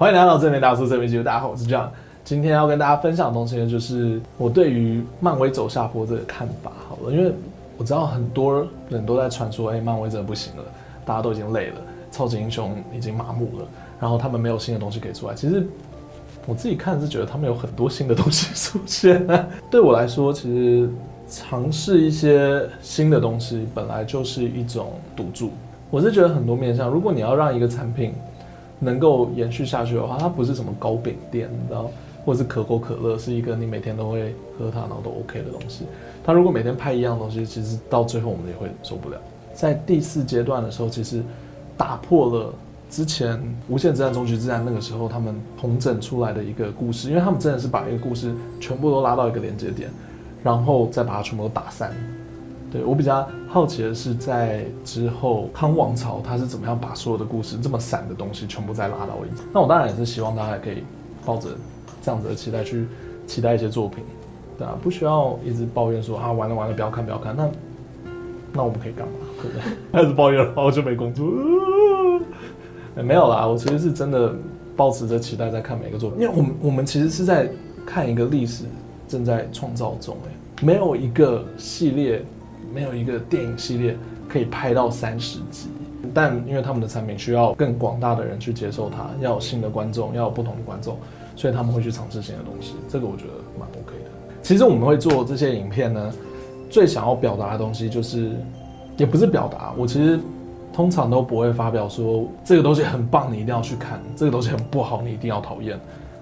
欢迎来到正面大叔这边节目，大家好，我是 John。今天要跟大家分享的东西呢，就是我对于漫威走下坡这个看法。好了，因为我知道很多人都在传说，哎，漫威真的不行了，大家都已经累了，超级英雄已经麻木了，然后他们没有新的东西可以出来。其实我自己看是觉得他们有很多新的东西出现。对我来说，其实尝试一些新的东西本来就是一种赌注。我是觉得很多面向，如果你要让一个产品能够延续下去的话，它不是什么糕饼店，你知道，或者是可口可乐是一个你每天都会喝它，然后都 OK 的东西。它如果每天拍一样东西，其实到最后我们也会受不了。在第四阶段的时候，其实打破了之前无限之战、终局之战那个时候他们统整出来的一个故事，因为他们真的是把一个故事全部都拉到一个连接点，然后再把它全部都打散。对，我比较好奇的是，在之后康王朝他是怎么样把所有的故事这么散的东西全部再拉到一起？那我当然也是希望大家可以抱着这样子的期待去期待一些作品，对啊，不需要一直抱怨说啊完了完了不要看不要看，那那我们可以干嘛？对不对？开始抱怨了，我就没工作。欸，没有啦，我其实是真的抱持着期待在看每个作品，因为我们我们其实是在看一个历史正在创造中，哎，没有一个系列。没有一个电影系列可以拍到三十集，但因为他们的产品需要更广大的人去接受它，要有新的观众，要有不同的观众，所以他们会去尝试新的东西。这个我觉得蛮 OK 的。其实我们会做这些影片呢，最想要表达的东西就是，也不是表达。我其实通常都不会发表说这个东西很棒，你一定要去看；这个东西很不好，你一定要讨厌。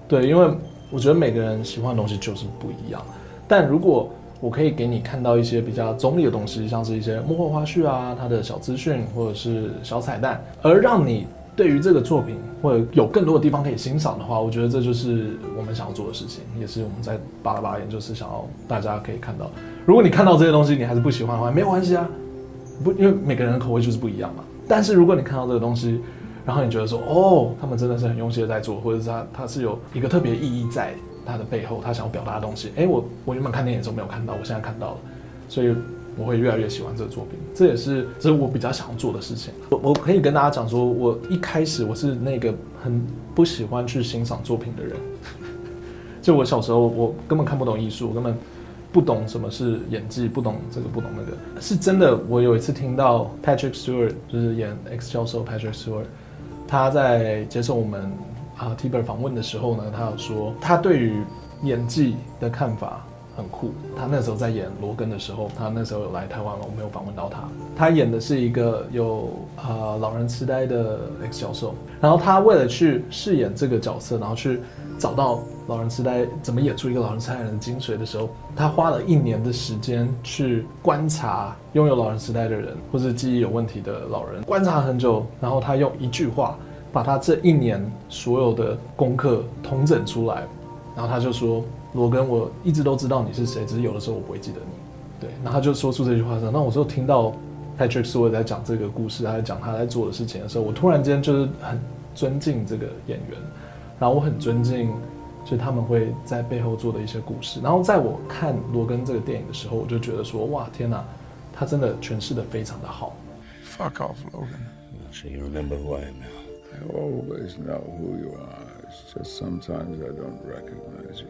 对，因为我觉得每个人喜欢的东西就是不一样。但如果我可以给你看到一些比较中立的东西，像是一些幕后花絮啊，它的小资讯或者是小彩蛋，而让你对于这个作品或者有更多的地方可以欣赏的话，我觉得这就是我们想要做的事情，也是我们在巴拉巴拉研究室想要大家可以看到。如果你看到这些东西你还是不喜欢的话，没有关系啊，不，因为每个人的口味就是不一样嘛。但是如果你看到这个东西，然后你觉得说，哦，他们真的是很用心的在做，或者是他他是有一个特别意义在。他的背后，他想要表达的东西，哎，我我原本看电影的时候没有看到，我现在看到了，所以我会越来越喜欢这个作品。这也是这是我比较想要做的事情。我我可以跟大家讲说，我一开始我是那个很不喜欢去欣赏作品的人。就我小时候，我根本看不懂艺术，我根本不懂什么是演技，不懂这个，不懂那个。是真的，我有一次听到 Patrick Stewart，就是演 X 教授 Patrick Stewart，他在接受我们。啊，Tiber 访问的时候呢，他有说他对于演技的看法很酷。他那时候在演罗根的时候，他那时候有来台湾了，我没有访问到他。他演的是一个有啊老人痴呆的 X 教授，然后他为了去饰演这个角色，然后去找到老人痴呆怎么演出一个老人痴呆人的精髓的时候，他花了一年的时间去观察拥有老人痴呆的人或是记忆有问题的老人，观察很久，然后他用一句话。把他这一年所有的功课统整出来，然后他就说：“罗根，我一直都知道你是谁，只是有的时候我不会记得你。”对，然后他就说出这句话的时候，那我就听到 Patrick Stewart 在讲这个故事，他在讲他在做的事情的时候，我突然间就是很尊敬这个演员，然后我很尊敬，就他们会在背后做的一些故事。然后在我看罗根这个电影的时候，我就觉得说：“哇，天哪，他真的诠释的非常的好。” Fuck off, Logan. So you remember who I am now? Always know who you are. Just sometimes I don't recognize you.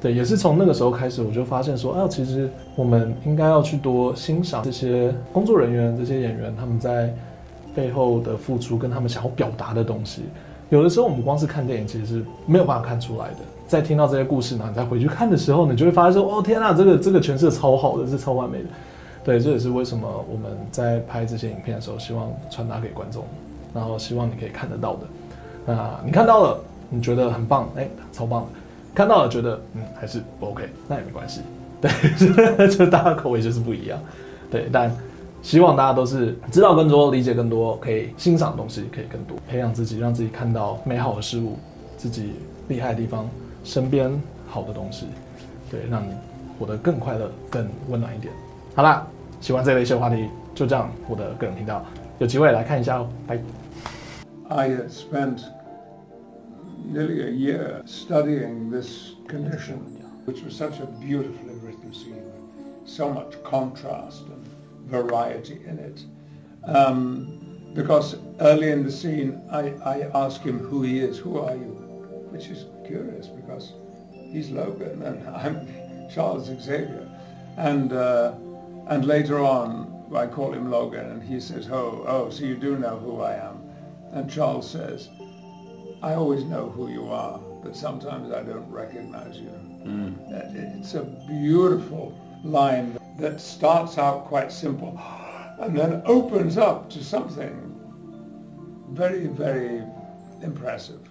对，也是从那个时候开始，我就发现说，啊，其实我们应该要去多欣赏这些工作人员、这些演员他们在背后的付出，跟他们想要表达的东西。有的时候我们光是看电影，其实是没有办法看出来的。在听到这些故事呢，你再回去看的时候，你就会发现说，哦，天呐，这个这个诠释超好的，是超完美的。对，这也是为什么我们在拍这些影片的时候，希望传达给观众。然后希望你可以看得到的，那你看到了，你觉得很棒，哎，超棒的；看到了，觉得嗯还是不 OK，那也没关系。对，就大家口味就是不一样。对，但希望大家都是知道更多、理解更多、可以欣赏的东西可以更多，培养自己，让自己看到美好的事物，自己厉害的地方，身边好的东西，对，让你活得更快乐、更温暖一点。好啦，喜欢这类型的话题，就这样，我的个人频道，有机会来看一下哦，拜。I had spent nearly a year studying this condition, which was such a beautifully written scene, so much contrast and variety in it. Um, because early in the scene I, I ask him who he is, who are you? Which is curious because he's Logan and I'm Charles Xavier. And, uh, and later on I call him Logan and he says, oh, oh, so you do know who I am. And Charles says, I always know who you are, but sometimes I don't recognize you. Mm. It's a beautiful line that starts out quite simple and then opens up to something very, very impressive.